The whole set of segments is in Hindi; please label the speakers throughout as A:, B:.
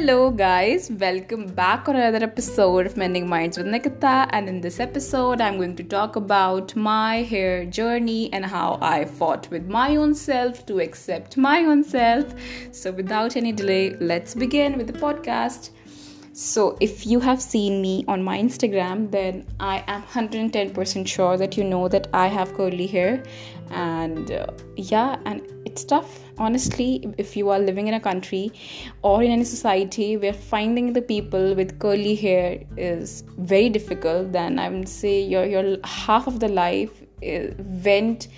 A: Hello, guys, welcome back on another episode of Mending Minds with Nikita. And in this episode, I'm going to talk about my hair journey and how I fought with my own self to accept my own self. So, without any delay, let's begin with the podcast. So, if you have seen me on my Instagram, then I am 110% sure that you know that I have curly hair. And uh, yeah, and it's tough, honestly, if you are living in a country or in any society where finding the people with curly hair is very difficult, then I would say your, your half of the life uh, went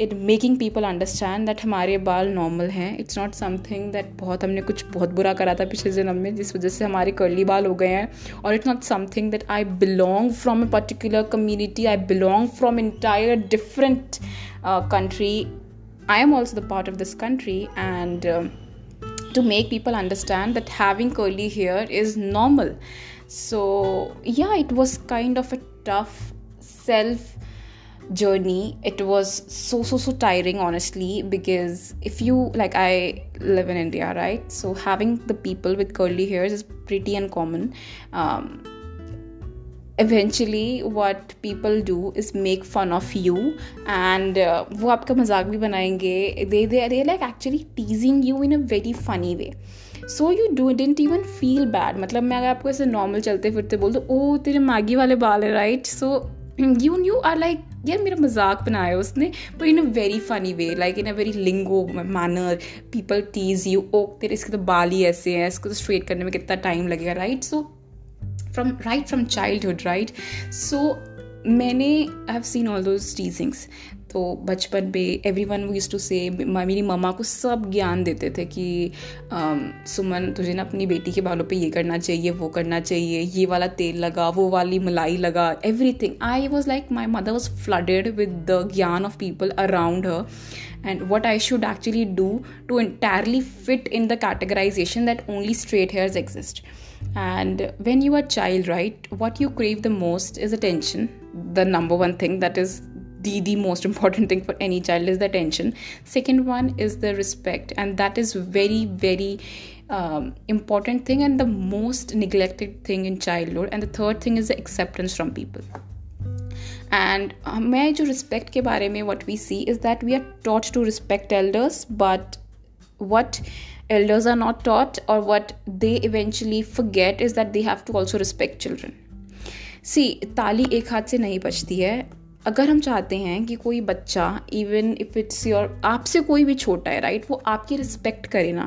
A: it making people understand that हमारे बाल नॉर्मल हैं. इट्स नॉट समथिंग दैट बहुत हमने कुछ बहुत बुरा करा था पिछले जन्म में, जिस वजह से हमारे कर्ली बाल हो गए हैं. और it's not something that I belong from a particular community I belong from entire different country I am also the part of this country and to make people understand that having curly hair is normal. So, yeah, it was kind of a tough self journey it was so so so tiring honestly because if you like i live in india right so having the people with curly hairs is pretty uncommon um, eventually what people do is make fun of you and uh, वो आपका मजाक भी बनाएंगे they they they like actually teasing you in a very funny way so you do don't even feel bad मतलब मैं अगर आपको ऐसे नॉर्मल चलते फिरते बोल दो ओ तेरे मैगी वाले बाल है right so you you are like यार मेरा मज़ाक बनाया उसने but in a very funny way like in a very lingo manner people tease you ओ तेरे, इसके तो बाल ही ऐसे हैं, इसको तो स्ट्रेट करने में कितना टाइम लगेगा right so from right from childhood right so मैंने I have seen all those teasings तो बचपन में एवरी वन यूज़ टू से मेरी मामा को सब ज्ञान देते थे कि सुमन, तुझे ना अपनी बेटी के बालों पे ये करना चाहिए, वो करना चाहिए, ये वाला तेल लगा, वो वाली मलाई लगा everything I was like my mother was flooded with the gyan of people around her and what I should actually do to entirely fit in the categorisation that only straight hair exist and when you are child right what you crave the most is a attention the number one thing that is the the most important thing for any child is the attention second one is the respect and that is very very um, important thing and the most neglected thing in childhood and the third thing is the acceptance from people and uh, मैं जो respect के बारे में what we see is that we are taught to respect elders but what elders are not taught or what they eventually forget is that they have to also respect children see ताली एक हाथ से नहीं बचती है अगर हम चाहते हैं कि कोई बच्चा इवन इफ़ इट्स योर आपसे कोई भी छोटा है राइट वो आपकी रिस्पेक्ट करे ना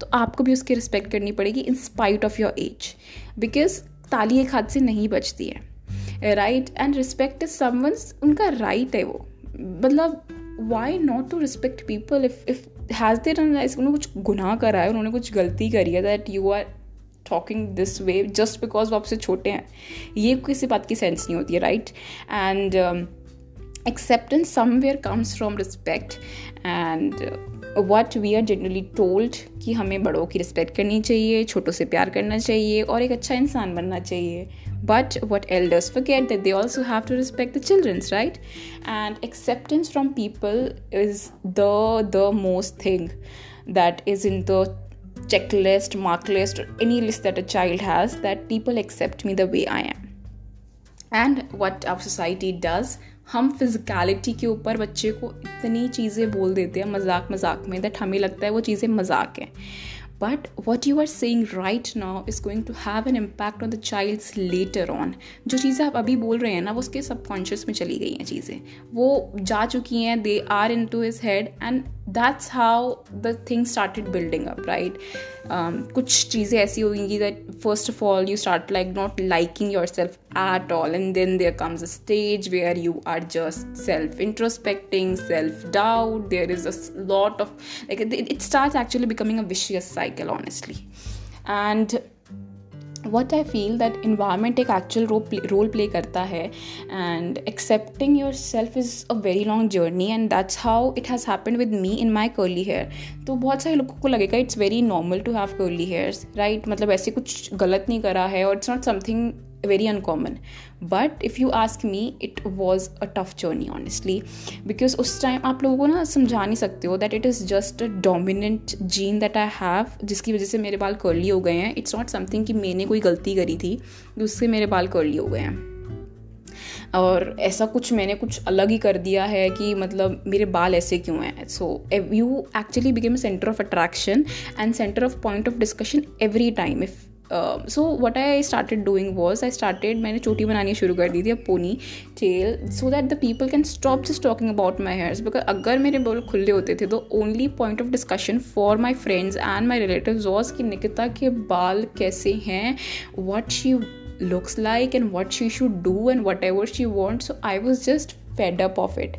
A: तो आपको भी उसकी रिस्पेक्ट करनी पड़ेगी in spite of your age because ताली एक हाथ से नहीं बचती है right and respect is someone's उनका राइट right है वो। मतलब why not to respect people if if has there उन्होंने कुछ गुनाह करा है, उन्होंने कुछ गलती करी है that you are talking this way just because वो आपसे छोटे हैं। ये किसी बात की सेंस नहीं होती है right and acceptance somewhere comes from respect and what we are generally told कि हमें बड़ों की रिस्पेक्ट करनी चाहिए छोटों से प्यार करना चाहिए और एक अच्छा इंसान बनना चाहिए but what elders forget that they also have to respect the children's right and acceptance from people is the the most thing that is in the checklist mark list or any list that a child has that people accept me the way i am and what our society does हम फिजिकलिटी के ऊपर बच्चे को इतनी चीज़ें बोल देते हैं, मज़ाक मज़ाक में दैट हमें लगता है वो चीज़ें मज़ाक हैं। But what you are saying right now is going to have an impact on the child's later on जो चीज़ें आप अभी बोल रहे हैं ना, वो उसके सबकॉन्शियस में चली गई हैं चीज़ें। वो जा चुकी हैं they are into his head and that's how the thing started building up right कुछ चीज़ें ऐसी होंगी that first of all you start like not liking yourself at all and then there comes a stage where you are just self introspecting self doubt there is a lot of like it start actually becoming a vicious cycle honestly and what I feel that environment एक एक्चुअल रोल रोल प्ले करता है and accepting yourself is a very long journey and that's how it has happen with me in my curly hair तो बहुत सारे लोगों को लगेगा it's very normal to have curly hairs right मतलब ऐसे कुछ गलत नहीं करा है और it's not something very uncommon. But if you ask me, it was a tough journey, honestly. Because उस टाइम आप लोगों को ना समझा नहीं सकते हो that it is just a dominant gene that I have जिसकी वजह से मेरे बाल कर्ली हो गए हैं. इट्स नॉट समथिंग कि मैंने कोई गलती करी थी उससे मेरे बाल कर्ली हो गए हैं. और ऐसा कुछ मैंने कुछ अलग ही कर दिया है कि मतलब मेरे बाल ऐसे क्यों हैं. So you actually became centre of attraction and centre of point of discussion every time if so what I started doing was I started मैंने चोटी बनानी शुरू कर दी थी अब ponytail so that the people can stop just talking about my hairs because अगर मेरे बाल खुले होते थे तो only point of discussion for my friends and my relative was कि निकिता के बाल कैसे हैं what she looks like and what she should do and whatever she wants. So i was just fed up of it.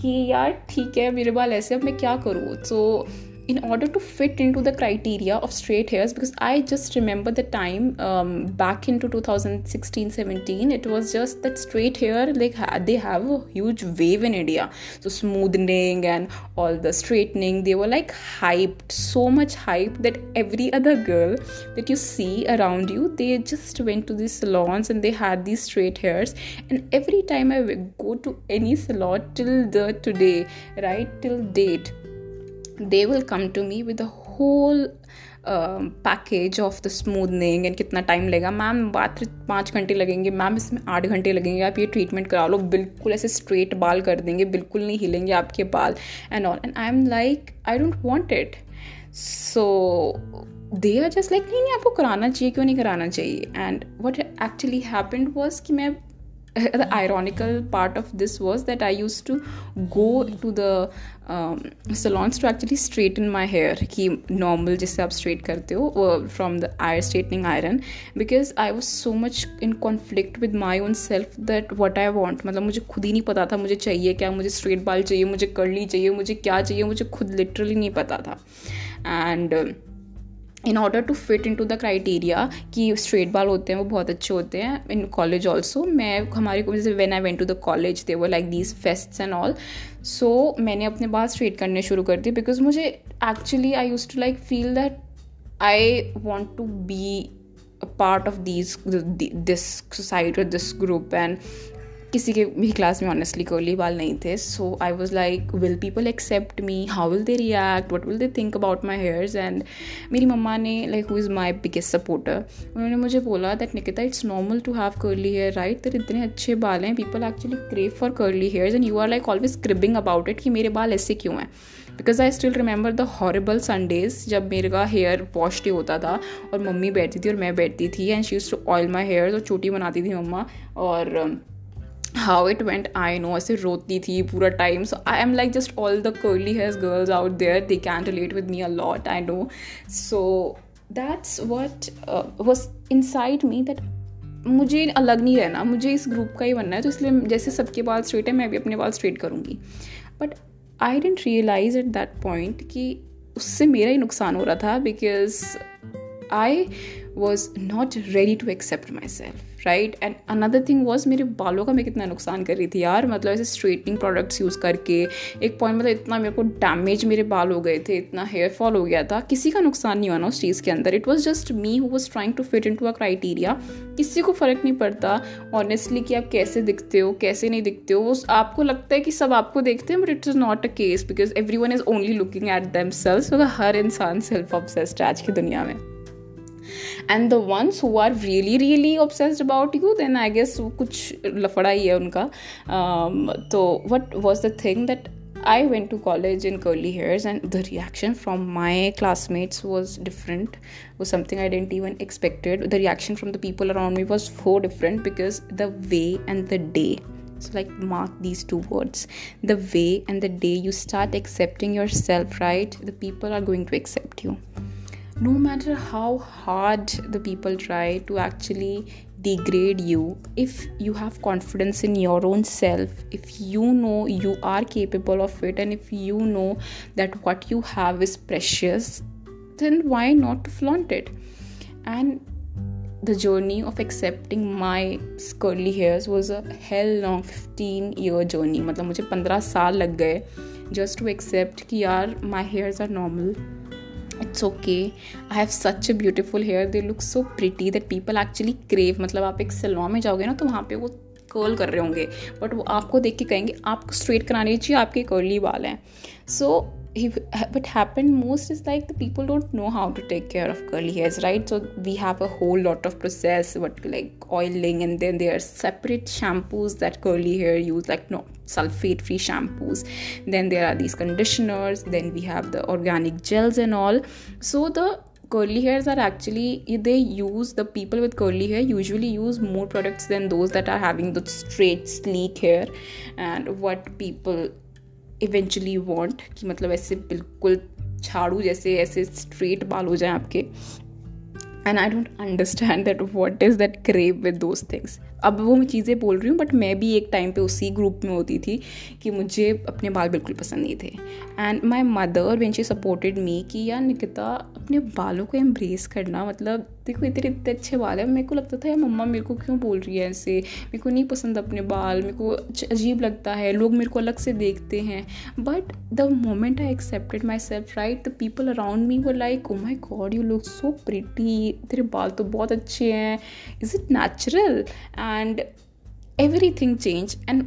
A: कि यार, ठीक है, मेरे बाल ऐसे अब मैं क्या करूँ? So so in order to fit into the criteria of straight hairs because i just remember the time um, back into 2016 17 it was just that straight hair like they have a huge wave in india. So smoothing and all the straightening they were like hyped so much hype that every other girl that you see around you they just went to these salons and they had these straight hairs. And every time i go to any salon till the today right till date they will come to me with a whole package of the smoothening and कितना टाइम लगेगा मैम बात पाँच घंटे लगेंगे। मैम इसमें आठ घंटे लगेंगे। आप ये ट्रीटमेंट करा लो। बिल्कुल ऐसे स्ट्रेट बाल कर देंगे। बिल्कुल नहीं हिलेंगे आपके बाल and all and I am like I don't want it so they are just like नहीं नहीं, आपको कराना चाहिए। क्यों नहीं कराना चाहिए? And what actually happened was कि मैं the ironical part of this was that I used to go to the um, salons to actually straighten my hair कि normal जिससे आप straight करते हो from the iron straightening iron because I was so much in conflict with my own self that what I want मतलब मुझे खुद ही नहीं पता था मुझे चाहिए क्या मुझे straight बाल चाहिए मुझे curly चाहिए मुझे क्या चाहिए मुझे खुद literally नहीं पता था and uh, in order to fit in to the criteria कि स्ट्रेट बाल होते हैं, वो बहुत अच्छे होते हैं इन कॉलेज ऑल्सो मैं हमारे जैसे when I went to the college they वो like these fest and all so मैंने अपने बाल स्ट्रेट करने शुरू कर दिए बिकॉज़ मुझे actually I use to like feel that I want to be part of this this society this group and किसी के भी क्लास में ऑनेस्टली कर्ली बाल नहीं थे. So I was like will people accept me how will they react what will they think about my hairs and मेरी मम्मा ने like who is my biggest supporter उन्होंने मुझे बोला that Nikita it's normal to have curly hair right तेरे इतने अच्छे बाल हैं. People actually crave for curly hairs and you are like always cribbing about it कि मेरे बाल ऐसे क्यों हैं? Because I still remember the horrible Sundays जब मेरे का हेयर वॉश डे होता था और मम्मी बैठती थी और मैं बैठती थी and she use to oil my hair और छोटी बनाती थी मम्मा और how it went I know ऐसे रोती थी पूरा time so I am like just all the curly hairs girls out there they can relate with me a lot I know so that's what was inside me that मुझे अलग नहीं रहना, मुझे इस ग्रुप का ही बनना है तो इसलिए जैसे सबके बाल स्ट्रेट है, मैं भी अपने बाल स्ट्रेट करूँगी. But I didn't realize at that point कि उससे मेरा ही नुकसान हो रहा था because I was not ready to accept myself right and another thing was मेरे बालों का मैं कितना नुकसान कर रही थी यार। मतलब ऐसे स्ट्रेटनिंग प्रोडक्ट्स यूज़ करके। एक पॉइंट मतलब इतना मेरे को डैमेज मेरे बाल हो गए थे, इतना हेयर फॉल हो गया था। किसी का नुकसान नहीं हुआ उस चीज़ के अंदर। It was just me who was trying to fit in to a criteria किसी को फ़र्क नहीं पड़ता। ऑनेस्टली कि आप कैसे दिखते हो, कैसे नहीं दिखते हो आपको लगता है कि सब आपको देखते हैं but it is not a case because everyone is only looking at themselves हर इंसान सेल्फ ऑब्सेस्ड आज की दुनिया में। And the ones who are really really obsessed about you then I guess वो कुछ लफड़ा ही है उनका um, तो what was the thing that I went to college in curly hairs, and the reaction from my classmates was different. Was something I didn't even expected. The reaction from the people around me was so different because the way and the day. So, like, mark these two words. The way and the day you start accepting yourself, right? The people are going to accept you no matter how hard the people try to actually degrade you if you have confidence in your own self if you know you are capable of it and if you know that what you have is precious then why not to flaunt it and the journey of accepting my curly hairs was a hell long 15 year journey मतलब मुझे 15 साल लग गए just to accept कि यार my hairs are normal It's okay I have such a beautiful hair they look so pretty that people actually crave मतलब आप एक सलवा में जाओगे ना तो वहाँ पर वो कर्ल कर रहे होंगे। बट वो आपको देख के कहेंगे आपको स्ट्रेट कराने चाहिए आपके कर्ली वाल हैं। So so, what happened most is like the people don't know how to take care of curly hairs right? So we have a whole lot of process what like oiling and then there are separate shampoos that curly hair use like no sulfate free shampoos. Then there are these conditioners then we have the organic gels and all. So the curly hairs are actually they use the people with curly hair usually use more products than those that are having the straight sleek hair. And what people eventually want कि मतलब ऐसे बिल्कुल झाड़ू जैसे, ऐसे स्ट्रेट बाल हो जाए आपके। And I don't understand that what is that crave with those things अब वो मैं चीज़ें बोल रही हूँ बट मैं भी एक टाइम पे उसी ग्रुप में होती थी कि मुझे अपने बाल बिल्कुल पसंद नहीं थे। And my mother when she supported me कि यार निकिता, अपने बालों को एम्ब्रेस करना मतलब देखो इतने इतने अच्छे बाल हैं। मेरे को लगता था, यार मम्मा मेरे को क्यों बोल रही है ऐसे? मेरे को नहीं पसंद अपने बाल, मेरे को अजीब लगता है, लोग मेरे को अलग से देखते हैं। But the moment I accepted myself right the people around me वो like oh my god you look so pretty तेरे बाल तो बहुत अच्छे हैं। Is it natural and and everything change and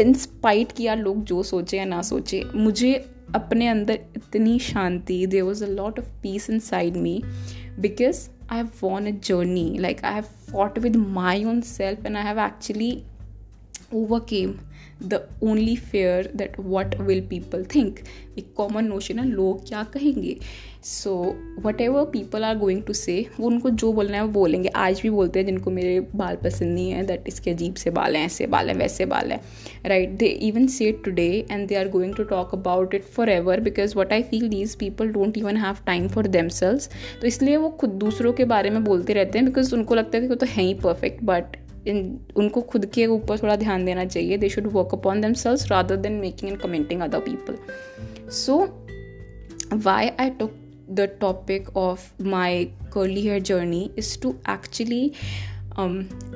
A: in spite किया, लोग जो सोचे या ना सोचे, मुझे अपने अंदर इतनी शांति there was a lot of peace inside me because I have won a journey like I have fought with my own self and I have actually overcame the only fear that what will people think एक कॉमन नोशन है, लोग क्या कहेंगे? So whatever people are going to say वो उनको जो बोलना है, वो बोलेंगे। आज भी बोलते हैं, जिनको मेरे बाल पसंद नहीं है दैट इसके अजीब से बाल हैं, ऐसे बाल हैं, वैसे बाल हैं। Right they even say today and they are going to talk about it forever because what I feel these people don't even have time for them तो इसलिए वो खुद दूसरों के बारे में बोलते रहते हैं बिकॉज़ उनको लगता है कि वो तो है ही परफेक्ट बट उनको खुद के ऊपर थोड़ा ध्यान देना चाहिए। They should work upon themselves rather than making and commenting other people so why I took the topic of my curly hair journey is to actually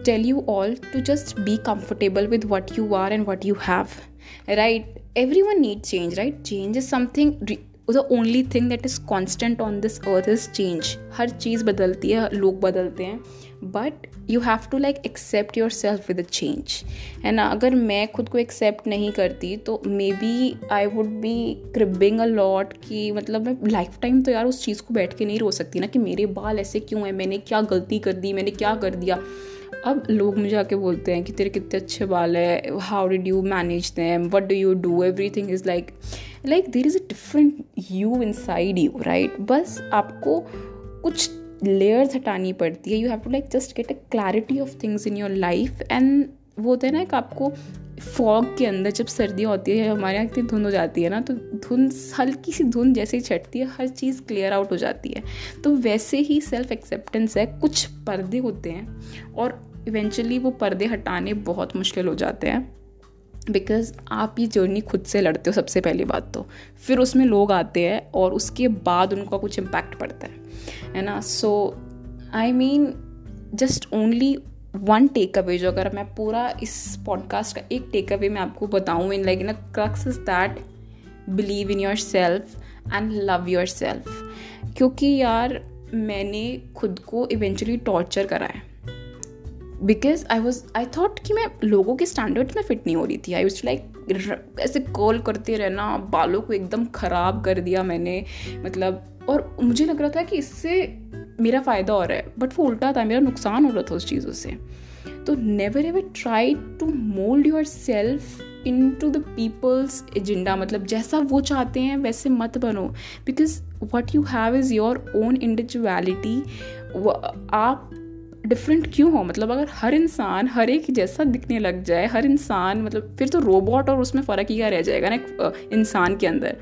A: tell you all to just be comfortable with what you are and what you have right everyone need change right change is something the only thing that is constant on this earth is change हर चीज़ बदलती है, लोग बदलते हैं। But you have to like accept yourself with a change है ना अगर मैं खुद को एक्सेप्ट नहीं करती तो maybe I would be cribbing a lot कि मतलब मैं लाइफ टाइम तो यार उस चीज़ को बैठ के नहीं रो सकती ना कि मेरे बाल ऐसे क्यों हैं? मैंने क्या गलती कर दी? मैंने क्या कर दिया? अब लोग मुझे आके बोलते हैं कि तेरे कितने अच्छे बाल है how did you manage them what do you do everything is like like there is a different you inside you right बस आपको कुछ लेयर्स हटानी पड़ती है। You have to like just get a clarity of things in your life and वो होता है ना, एक आपको फॉग के अंदर जब सर्दियाँ होती है, हमारे यहाँ इतनी धुंध हो जाती है ना तो धुंध, हल्की सी धुंध जैसे ही छटती है, हर चीज़ क्लियर आउट हो जाती है। तो वैसे ही सेल्फ एक्सेप्टेंस है, कुछ पर्दे होते हैं और इवेंचुअली वो पर्दे हटाने बहुत मुश्किल हो जाते हैं। बिकॉज़ आप ये जर्नी खुद से लड़ते हो सबसे पहली बात तो। फिर उसमें लोग आते हैं और उसके बाद उनका कुछ इम्पैक्ट पड़ता है। है ना? So I mean just only one takeaway जो अगर मैं पूरा इस पॉडकास्ट का एक टेक अवे मैं आपको बताऊँ in like in crux is that believe in yourself and love yourself क्योंकि यार, मैंने खुद को इवेंचुअली टॉर्चर करा है। Because I was I thought कि मैं लोगों के स्टैंडर्ड्स में फिट नहीं हो रही थी. आई वॉज़ लाइक ऐसे कॉल करते रहना, बालों को एकदम ख़राब कर दिया मैंने मतलब और मुझे लग रहा था कि इससे मेरा फ़ायदा हो रहा है बट वो उल्टा था, मेरा नुकसान हो रहा था उस चीज़ों से. तो never ever try to mould yourself into the people's agenda मतलब जैसा वो चाहते हैं, वैसे मत बनो. Because what you have is your own individuality आप डिफरेंट क्यों हो मतलब अगर हर इंसान हर एक जैसा दिखने लग जाए हर इंसान मतलब फिर तो रोबोट और उसमें फ़र्क ही क्या रह जाएगा ना इंसान के अंदर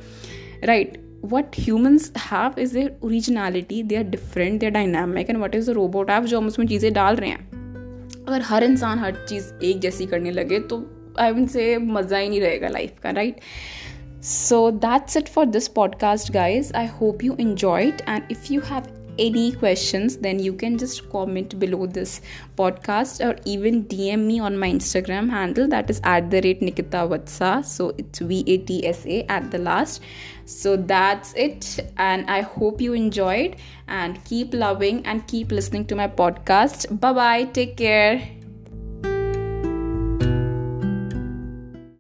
A: right what humans have is their originality they are different they are dynamic and what is the robot app जो हम उसमें चीज़ें डाल रहे हैं अगर हर इंसान हर चीज़ एक जैसी करने लगे तो आई मीन से मज़ा ही नहीं रहेगा लाइफ का right So that's it for this podcast, guys. I hope you enjoyed. And if you have any questions, then you can just comment below this podcast or even DM me on my Instagram handle that is at the rate Nikita Vatsa. So it's V A T S A at the last. So that's it. And I hope you enjoyed and keep loving and keep listening to my podcast. Bye bye. Take care.